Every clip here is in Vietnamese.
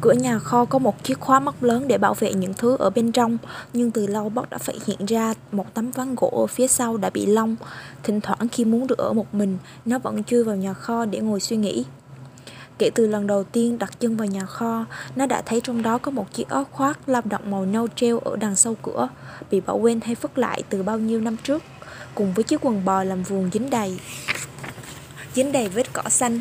Cửa nhà kho có một chiếc khóa móc lớn để bảo vệ những thứ ở bên trong, nhưng từ lâu Bob đã phát hiện ra một tấm ván gỗ ở phía sau đã bị lông. Thỉnh thoảng khi muốn được ở một mình, nó vẫn chui vào nhà kho để ngồi suy nghĩ. Kể từ lần đầu tiên đặt chân vào nhà kho, nó đã thấy trong đó có một chiếc áo khoác lao động màu nâu treo ở đằng sau cửa, bị bỏ quên hay vứt lại từ bao nhiêu năm trước, cùng với chiếc quần bò làm vuông dính đầy dính đầy vết cỏ xanh.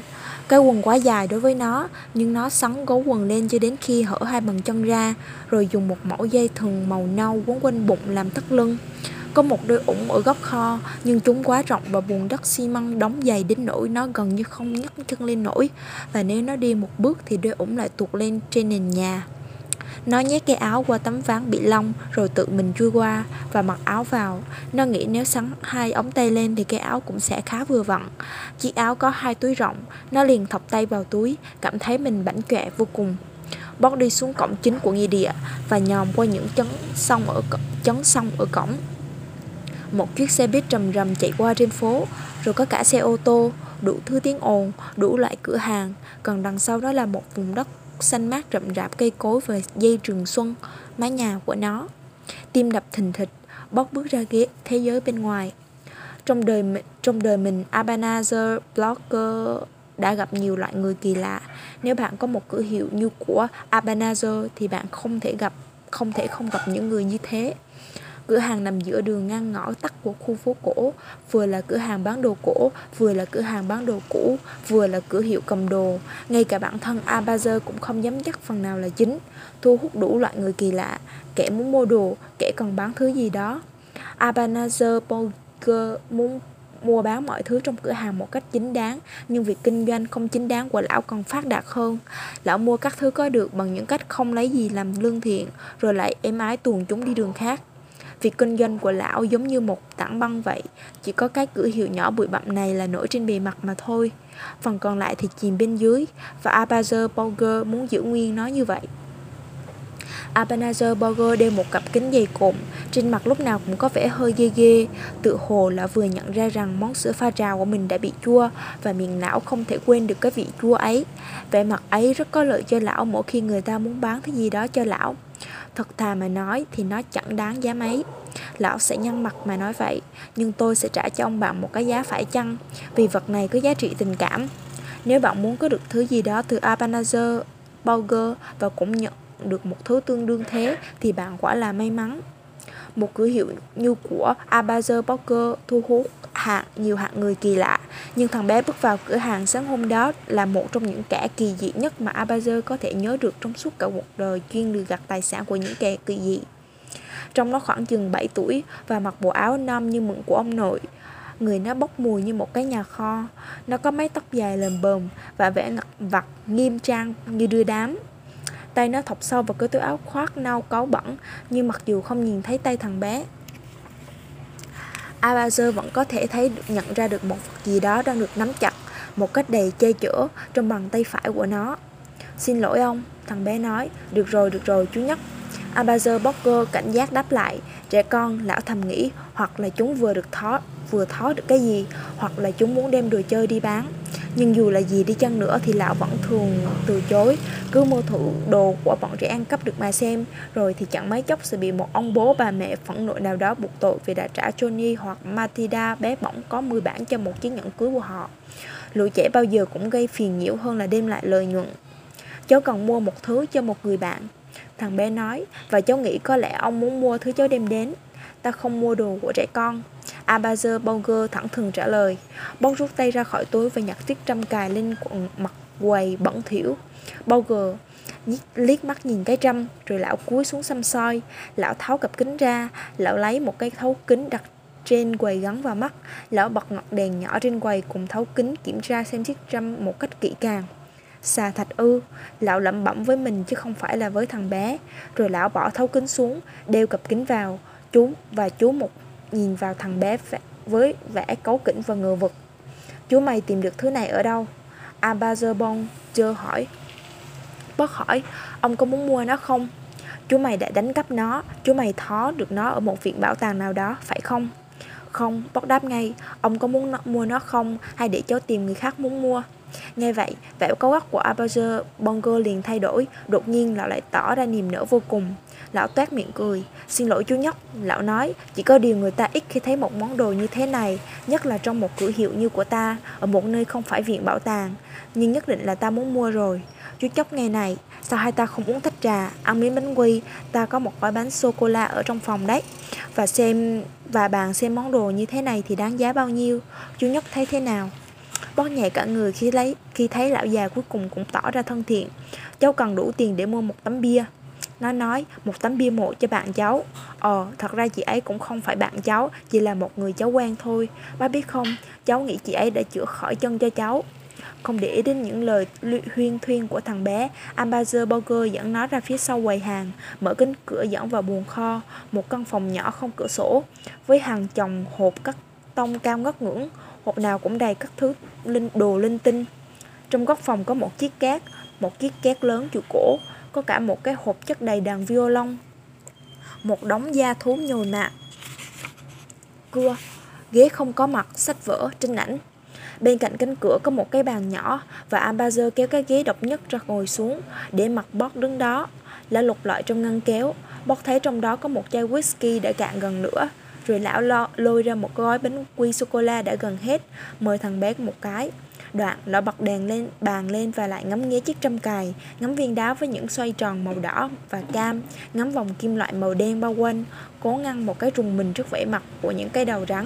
Cái quần quá dài đối với nó, nhưng nó sắn gấu quần lên cho đến khi hở hai bàn chân ra, rồi dùng một mẫu dây thừng màu nâu quấn quanh bụng làm thắt lưng. Có một đôi ủng ở góc kho, nhưng chúng quá rộng và bùn đất xi măng đóng dày đến nỗi nó gần như không nhấc chân lên nổi. Và nếu nó đi một bước thì đôi ủng lại tuột lên trên nền nhà. Nó nhét cái áo qua tấm ván bị lông rồi tự mình chui qua và mặc áo vào. Nó nghĩ nếu sắn hai ống tay lên thì cái áo cũng sẽ khá vừa vặn. Chiếc áo có hai túi rộng, nó liền thọc tay vào túi, cảm thấy mình bảnh quẹ vô cùng. Bót đi xuống cổng chính của nghĩa địa và nhòm qua những chấn sông ở chấn sông ở cổng. Một chiếc xe buýt rầm rầm chạy qua trên phố, rồi có cả xe ô tô, đủ thứ tiếng ồn, đủ loại cửa hàng, còn đằng sau đó là một vùng đất xanh mát rậm rạp cây cối và dây trường xuân, mái nhà của nó. Tim đập thình thịch, bóc bước ra ghế thế giới bên ngoài. Trong đời trong đời mình, Abanazer Blogger đã gặp nhiều loại người kỳ lạ. Nếu bạn có một cửa hiệu như của Abanazer thì bạn không thể gặp không thể không gặp những người như thế. Cửa hàng nằm giữa đường ngang ngõ tắt của khu phố cổ, vừa là cửa hàng bán đồ cổ, vừa là cửa hàng bán đồ cũ, vừa là cửa hiệu cầm đồ. Ngay cả bản thân Abazer cũng không dám chắc phần nào là chính, thu hút đủ loại người kỳ lạ, kẻ muốn mua đồ, kẻ còn bán thứ gì đó. Abanazer Polger muốn mua bán mọi thứ trong cửa hàng một cách chính đáng nhưng việc kinh doanh không chính đáng của lão còn phát đạt hơn lão mua các thứ có được bằng những cách không lấy gì làm lương thiện rồi lại êm ái tuồn chúng đi đường khác Việc kinh doanh của lão giống như một tảng băng vậy, chỉ có cái cửa hiệu nhỏ bụi bặm này là nổi trên bề mặt mà thôi. Phần còn lại thì chìm bên dưới, và Abazer Borger muốn giữ nguyên nó như vậy. Abanazer Borger đeo một cặp kính dày cộm, trên mặt lúc nào cũng có vẻ hơi ghê ghê, tự hồ là vừa nhận ra rằng món sữa pha trào của mình đã bị chua và miệng lão không thể quên được cái vị chua ấy. Vẻ mặt ấy rất có lợi cho lão mỗi khi người ta muốn bán thứ gì đó cho lão. Thật thà mà nói thì nó chẳng đáng giá mấy. Lão sẽ nhăn mặt mà nói vậy Nhưng tôi sẽ trả cho ông bạn một cái giá phải chăng? Vì vật này có giá trị tình cảm. Nếu bạn muốn có được thứ gì đó từ Abanazer, Bauger Và cũng nhận được một thứ tương đương thế Thì bạn quả là may mắn. Một cửa hiệu như của Abazer Poker thu hút hạng nhiều hạng người kỳ lạ. Nhưng thằng bé bước vào cửa hàng sáng hôm đó là một trong những kẻ kỳ dị nhất mà Abazer có thể nhớ được trong suốt cả cuộc đời chuyên lừa gạt tài sản của những kẻ kỳ dị. Trong nó khoảng chừng 7 tuổi và mặc bộ áo nam như mượn của ông nội, người nó bốc mùi như một cái nhà kho. Nó có mái tóc dài lờm bờm và vẻ ngặt vặt, nghiêm trang như đưa đám tay nó thọc sâu vào cái túi áo khoác nâu cáu bẩn nhưng mặc dù không nhìn thấy tay thằng bé Abazer vẫn có thể thấy nhận ra được một vật gì đó đang được nắm chặt một cách đầy che chở trong bàn tay phải của nó. Xin lỗi ông, thằng bé nói. Được rồi, được rồi, chú nhắc. Abazer Bocker cảnh giác đáp lại. Trẻ con, lão thầm nghĩ, hoặc là chúng vừa được thó, vừa thó được cái gì, hoặc là chúng muốn đem đồ chơi đi bán. Nhưng dù là gì đi chăng nữa thì lão vẫn thường từ chối Cứ mua thử đồ của bọn trẻ ăn cắp được mà xem Rồi thì chẳng mấy chốc sẽ bị một ông bố bà mẹ phẫn nộ nào đó buộc tội Vì đã trả Johnny hoặc Matilda bé bỏng có 10 bản cho một chiếc nhẫn cưới của họ Lũ trẻ bao giờ cũng gây phiền nhiễu hơn là đem lại lợi nhuận Cháu cần mua một thứ cho một người bạn Thằng bé nói, Và cháu nghĩ có lẽ ông muốn mua thứ cháu đem đến. Ta không mua đồ của trẻ con. Abazer Bonger thẳng thừng trả lời bong rút tay ra khỏi túi và nhặt chiếc trăm cài lên mặt quầy bẩn thỉu. Bonger liếc mắt nhìn cái trăm, Rồi lão cúi xuống xăm soi. Lão tháo cặp kính ra, Lão lấy một cái thấu kính đặt trên quầy gắn vào mắt. Lão bật ngọn đèn nhỏ trên quầy cùng thấu kính kiểm tra xem chiếc trăm một cách kỹ càng. Xà thạch ư Lão lẩm bẩm với mình chứ không phải là với thằng bé Rồi lão bỏ thấu kính xuống Đeo cặp kính vào Chú và chú một nhìn vào thằng bé với vẻ cấu kỉnh và ngờ vực. Chú mày tìm được thứ này ở đâu? Abazarbon chưa hỏi. Bớt hỏi, ông có muốn mua nó không? Chú mày đã đánh cắp nó, chú mày thó được nó ở một viện bảo tàng nào đó, phải không? Không, bớt đáp ngay, ông có muốn mua nó không hay để cháu tìm người khác muốn mua? Nghe vậy, vẻ cấu gắt của Abazer Bongo liền thay đổi, đột nhiên lão lại tỏ ra niềm nở vô cùng. Lão toát miệng cười, xin lỗi chú nhóc, lão nói, chỉ có điều người ta ít khi thấy một món đồ như thế này, nhất là trong một cửa hiệu như của ta, ở một nơi không phải viện bảo tàng, nhưng nhất định là ta muốn mua rồi. Chú nhóc nghe này, sao hai ta không uống tách trà, ăn miếng bánh quy, ta có một gói bánh sô-cô-la ở trong phòng đấy. Và xem và bàn xem món đồ như thế này thì đáng giá bao nhiêu, chú nhóc thấy thế nào? Bót nhẹ cả người khi lấy khi thấy lão già cuối cùng cũng tỏ ra thân thiện. Cháu cần đủ tiền để mua một tấm bia. Nó nói một tấm bia mộ cho bạn cháu Ờ thật ra chị ấy cũng không phải bạn cháu Chỉ là một người cháu quen thôi Bác biết không cháu nghĩ chị ấy đã chữa khỏi chân cho cháu không để ý đến những lời huyên thuyên của thằng bé, Ambassador Burger dẫn nó ra phía sau quầy hàng, mở kính cửa dẫn vào buồng kho, một căn phòng nhỏ không cửa sổ, với hàng chồng hộp cắt tông cao ngất ngưỡng, hộp nào cũng đầy các thứ linh đồ linh tinh. Trong góc phòng có một chiếc két, một chiếc két lớn trụ cổ, có cả một cái hộp chất đầy đàn violon, một đống da thú nhồi nạp, cưa, ghế không có mặt, sách vở, trên ảnh. Bên cạnh cánh cửa có một cái bàn nhỏ và Ambazer kéo cái ghế độc nhất ra ngồi xuống để mặt bót đứng đó. là lục lọi trong ngăn kéo, bót thấy trong đó có một chai whisky đã cạn gần nữa. Rồi lão lo, lôi ra một gói bánh quy sô-cô-la đã gần hết, mời thằng bé một cái. Đoạn, lão bật đèn lên bàn lên và lại ngắm nghía chiếc trăm cài, ngắm viên đá với những xoay tròn màu đỏ và cam, ngắm vòng kim loại màu đen bao quanh, cố ngăn một cái rùng mình trước vẻ mặt của những cái đầu rắn.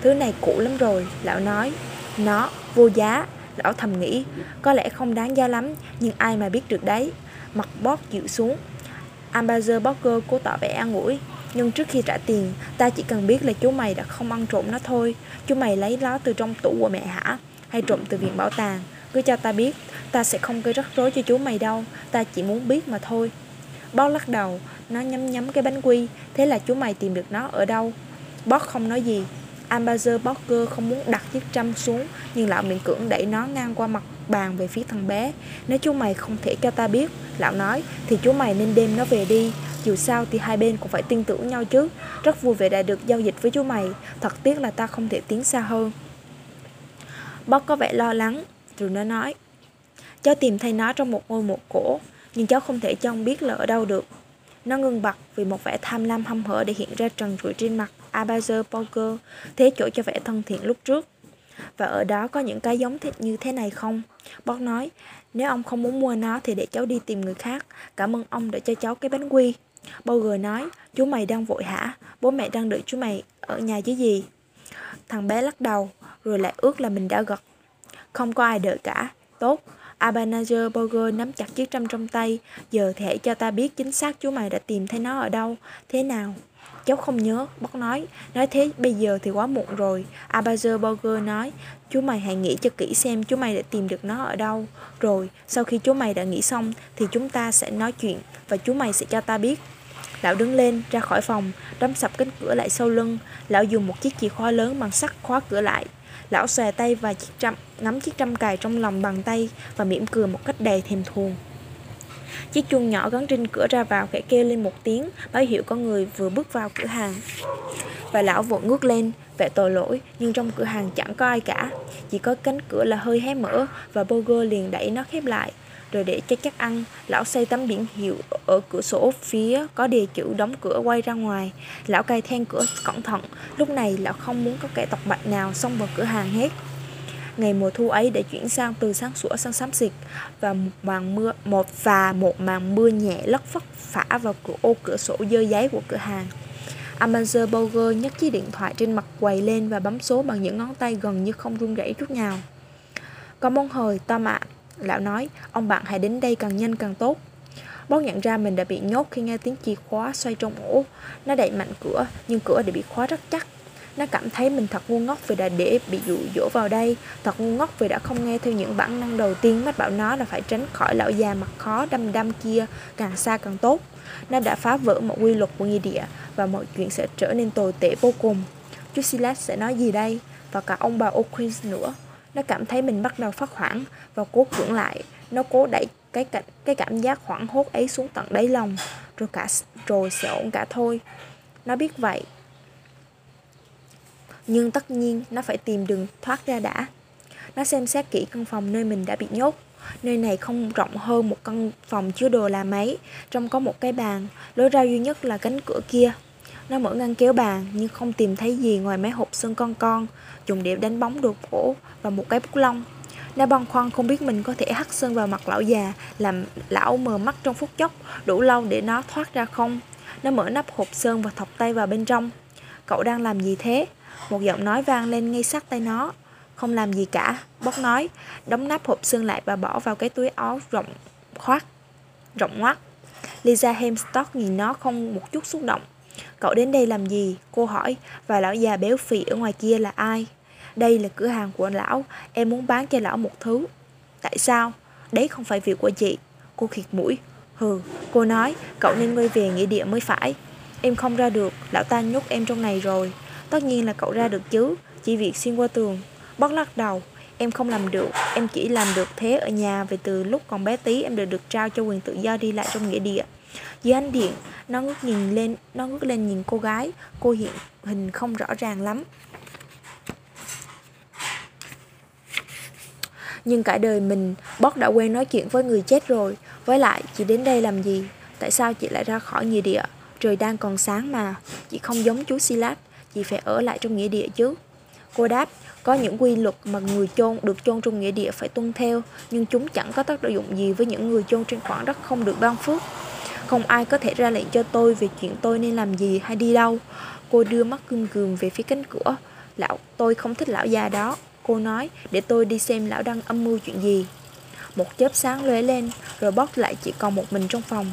Thứ này cũ lắm rồi, lão nói. Nó vô giá Lão thầm nghĩ Có lẽ không đáng giá lắm Nhưng ai mà biết được đấy Mặt bóp dịu xuống Ambazer Barker cố tỏ vẻ an ủi nhưng trước khi trả tiền, Ta chỉ cần biết là chú mày đã không ăn trộm nó thôi. Chú mày lấy nó từ trong tủ của mẹ hả? Hay trộm từ viện bảo tàng? Cứ cho ta biết, Ta sẽ không gây rắc rối cho chú mày đâu. Ta chỉ muốn biết mà thôi. Bót lắc đầu, Nó nhắm nhắm cái bánh quy. Thế là chú mày tìm được nó ở đâu? Bót không nói gì. Ambassador Bocker không muốn đặt chiếc trăm xuống, Nhưng lão miệng cưỡng đẩy nó ngang qua mặt bàn về phía thằng bé. Nếu chú mày không thể cho ta biết, Lão nói, Thì chú mày nên đem nó về đi. Dù sao thì hai bên cũng phải tin tưởng nhau chứ Rất vui vẻ đã được giao dịch với chú mày Thật tiếc là ta không thể tiến xa hơn Bob có vẻ lo lắng Rồi nó nói Cháu tìm thấy nó trong một ngôi mộ cổ Nhưng cháu không thể cho ông biết là ở đâu được Nó ngưng bặt vì một vẻ tham lam hăm hở để hiện ra trần trụi trên mặt Abazer Poker thế chỗ cho vẻ thân thiện lúc trước. Và ở đó có những cái giống như thế này không? Bót nói, nếu ông không muốn mua nó thì để cháu đi tìm người khác. Cảm ơn ông đã cho cháu cái bánh quy. Boger nói, chú mày đang vội hả? Bố mẹ đang đợi chú mày ở nhà chứ gì? Thằng bé lắc đầu, rồi lại ước là mình đã gật. Không có ai đợi cả. Tốt. Abanager Boger nắm chặt chiếc trăm trong tay. Giờ thể cho ta biết chính xác chú mày đã tìm thấy nó ở đâu. Thế nào? Cháu không nhớ, bác nói. Nói thế bây giờ thì quá muộn rồi. Abazer Burger nói, chú mày hãy nghĩ cho kỹ xem chú mày đã tìm được nó ở đâu. Rồi, sau khi chú mày đã nghĩ xong thì chúng ta sẽ nói chuyện và chú mày sẽ cho ta biết. Lão đứng lên, ra khỏi phòng, đóng sập cánh cửa lại sau lưng. Lão dùng một chiếc chìa khóa lớn bằng sắt khóa cửa lại. Lão xòe tay và chiếc trăm, ngắm chiếc trăm cài trong lòng bằng tay và mỉm cười một cách đầy thèm thuồng. Chiếc chuông nhỏ gắn trên cửa ra vào khẽ kêu lên một tiếng, báo hiệu có người vừa bước vào cửa hàng. Và lão vội ngước lên, vẻ tội lỗi, nhưng trong cửa hàng chẳng có ai cả. Chỉ có cánh cửa là hơi hé mở và Boger liền đẩy nó khép lại. Rồi để cho chắc ăn, lão xây tấm biển hiệu ở cửa sổ phía có đề chữ đóng cửa quay ra ngoài. Lão cài then cửa cẩn thận, lúc này lão không muốn có kẻ tộc bạch nào xông vào cửa hàng hết. Ngày mùa thu ấy đã chuyển sang từ sáng sủa sang xám xịt và một màn mưa một và một màn mưa nhẹ lất phất phả vào cửa ô cửa sổ dơ giấy của cửa hàng. Amazer Burger nhấc chiếc điện thoại trên mặt quầy lên và bấm số bằng những ngón tay gần như không run rẩy chút nào. Có món hời, Tom ạ. Lão nói, ông bạn hãy đến đây càng nhanh càng tốt. Bót nhận ra mình đã bị nhốt khi nghe tiếng chìa khóa xoay trong ổ. Nó đẩy mạnh cửa, nhưng cửa đã bị khóa rất chắc. Nó cảm thấy mình thật ngu ngốc vì đã để bị dụ dỗ vào đây Thật ngu ngốc vì đã không nghe theo những bản năng đầu tiên mách bảo nó là phải tránh khỏi lão già mặt khó đâm đâm kia Càng xa càng tốt Nó đã phá vỡ một quy luật của nghi địa Và mọi chuyện sẽ trở nên tồi tệ vô cùng Chú Silas sẽ nói gì đây Và cả ông bà O'Quinn nữa nó cảm thấy mình bắt đầu phát hoảng Và cố cưỡng lại Nó cố đẩy cái, cái, cái cảm giác hoảng hốt ấy xuống tận đáy lòng Rồi cả rồi sẽ ổn cả thôi Nó biết vậy nhưng tất nhiên nó phải tìm đường thoát ra đã. Nó xem xét kỹ căn phòng nơi mình đã bị nhốt. Nơi này không rộng hơn một căn phòng chứa đồ là mấy. Trong có một cái bàn, lối ra duy nhất là cánh cửa kia. Nó mở ngăn kéo bàn nhưng không tìm thấy gì ngoài mấy hộp sơn con con, dùng để đánh bóng đồ cổ và một cái bút lông. Nó băn khoăn không biết mình có thể hắt sơn vào mặt lão già, làm lão mờ mắt trong phút chốc, đủ lâu để nó thoát ra không. Nó mở nắp hộp sơn và thọc tay vào bên trong. Cậu đang làm gì thế? Một giọng nói vang lên ngay sát tay nó. Không làm gì cả, bóc nói, đóng nắp hộp sơn lại và bỏ vào cái túi áo rộng khoát, rộng ngoắt. Lisa Hemstock nhìn nó không một chút xúc động. Cậu đến đây làm gì? Cô hỏi, và lão già béo phì ở ngoài kia là ai? Đây là cửa hàng của lão, em muốn bán cho lão một thứ. Tại sao? Đấy không phải việc của chị. Cô khịt mũi. Hừ, cô nói, cậu nên quay về nghĩa địa mới phải. Em không ra được, lão ta nhốt em trong này rồi. Tất nhiên là cậu ra được chứ, chỉ việc xuyên qua tường. Bóc lắc đầu, em không làm được, em chỉ làm được thế ở nhà vì từ lúc còn bé tí em đều được trao cho quyền tự do đi lại trong nghĩa địa. Dưới ánh điện, nó ngước nhìn lên, nó ngước lên nhìn cô gái, cô hiện hình không rõ ràng lắm. Nhưng cả đời mình, Bót đã quen nói chuyện với người chết rồi. Với lại, chị đến đây làm gì? Tại sao chị lại ra khỏi nghĩa địa? Trời đang còn sáng mà. Chị không giống chú Silas, chị phải ở lại trong nghĩa địa chứ. Cô đáp, có những quy luật mà người chôn được chôn trong nghĩa địa phải tuân theo, nhưng chúng chẳng có tác dụng gì với những người chôn trên khoảng đất không được ban phước. Không ai có thể ra lệnh cho tôi về chuyện tôi nên làm gì hay đi đâu. Cô đưa mắt cưng gườm về phía cánh cửa. Lão, tôi không thích lão già đó. Cô nói, để tôi đi xem lão đang âm mưu chuyện gì. Một chớp sáng lóe lên, rồi bót lại chỉ còn một mình trong phòng.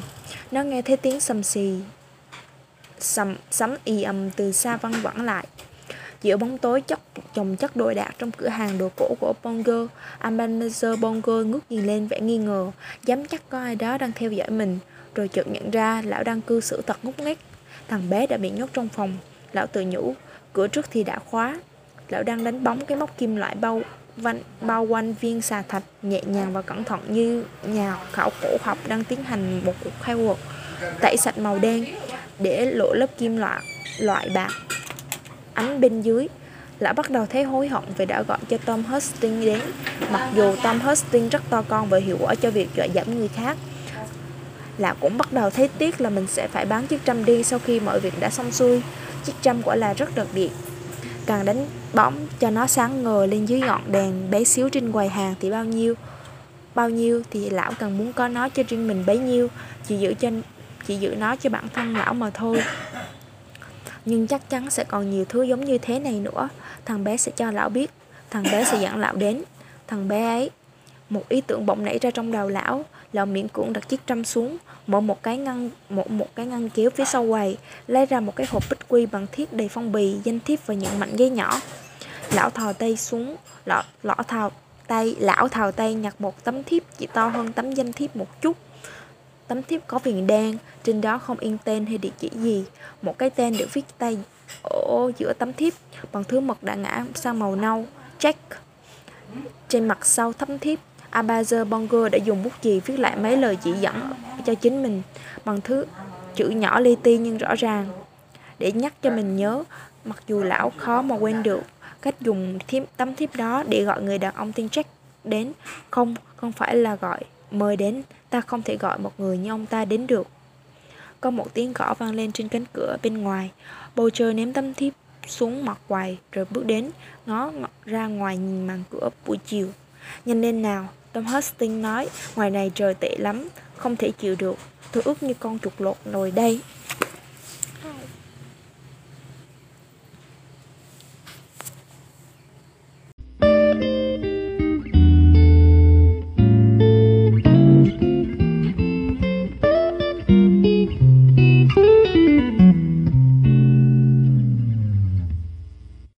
Nó nghe thấy tiếng sầm xì, sầm, sấm y ầm từ xa văng vẳng lại. Giữa bóng tối chất chồng chất đồ đạc trong cửa hàng đồ cổ của Bonger, Ambassador Bonger ngước nhìn lên vẻ nghi ngờ, dám chắc có ai đó đang theo dõi mình, rồi chợt nhận ra lão đang cư xử thật ngốc nghếch. Thằng bé đã bị nhốt trong phòng, lão tự nhủ, cửa trước thì đã khóa, Lão đang đánh bóng cái móc kim loại bao văn, bao quanh viên xà thạch nhẹ nhàng và cẩn thận như nhà khảo cổ học đang tiến hành một cuộc khai quật tẩy sạch màu đen để lộ lớp kim loại loại bạc. Ánh bên dưới lão bắt đầu thấy hối hận vì đã gọi cho Tom Hustings đến. Mặc dù Tom Hustings rất to con và hiệu quả cho việc dọa dẫm người khác là cũng bắt đầu thấy tiếc là mình sẽ phải bán chiếc trăm đi sau khi mọi việc đã xong xuôi. Chiếc trăm quả là rất đặc biệt. Càng đánh bóng cho nó sáng ngời lên dưới ngọn đèn bé xíu trên quầy hàng thì bao nhiêu bao nhiêu thì lão càng muốn có nó cho riêng mình bấy nhiêu, chỉ giữ cho, chỉ giữ nó cho bản thân lão mà thôi. Nhưng chắc chắn sẽ còn nhiều thứ giống như thế này nữa. Thằng bé sẽ cho lão biết, thằng bé sẽ dẫn lão đến, thằng bé ấy. Một ý tưởng bỗng nảy ra trong đầu lão lão miễn cưỡng đặt chiếc trăm xuống, mở một cái ngăn một một cái ngăn kéo phía sau quầy, lấy ra một cái hộp bích quy bằng thiết đầy phong bì, danh thiếp và những mảnh giấy nhỏ. Lão thò tay xuống lọ lọ thò tay, lão thò tay nhặt một tấm thiếp chỉ to hơn tấm danh thiếp một chút. Tấm thiếp có viền đen, trên đó không in tên hay địa chỉ gì. Một cái tên được viết tay ở giữa tấm thiếp, bằng thứ mực đã ngã sang màu nâu check trên mặt sau tấm thiếp Abazer Bongo đã dùng bút chì viết lại mấy lời chỉ dẫn cho chính mình bằng thứ chữ nhỏ li ti nhưng rõ ràng. Để nhắc cho mình nhớ mặc dù lão khó mà quên được cách dùng thiếp, tấm thiếp đó để gọi người đàn ông tên Jack đến không không phải là gọi mời đến ta không thể gọi một người như ông ta đến được. Có một tiếng gõ vang lên trên cánh cửa bên ngoài. Bầu trời ném tấm thiếp xuống mặt quầy rồi bước đến ngó ra ngoài nhìn màn cửa buổi chiều. Nhanh lên nào Tom Hastings nói, ngoài này trời tệ lắm, không thể chịu được. Tôi ước như con chuột lột nồi đây.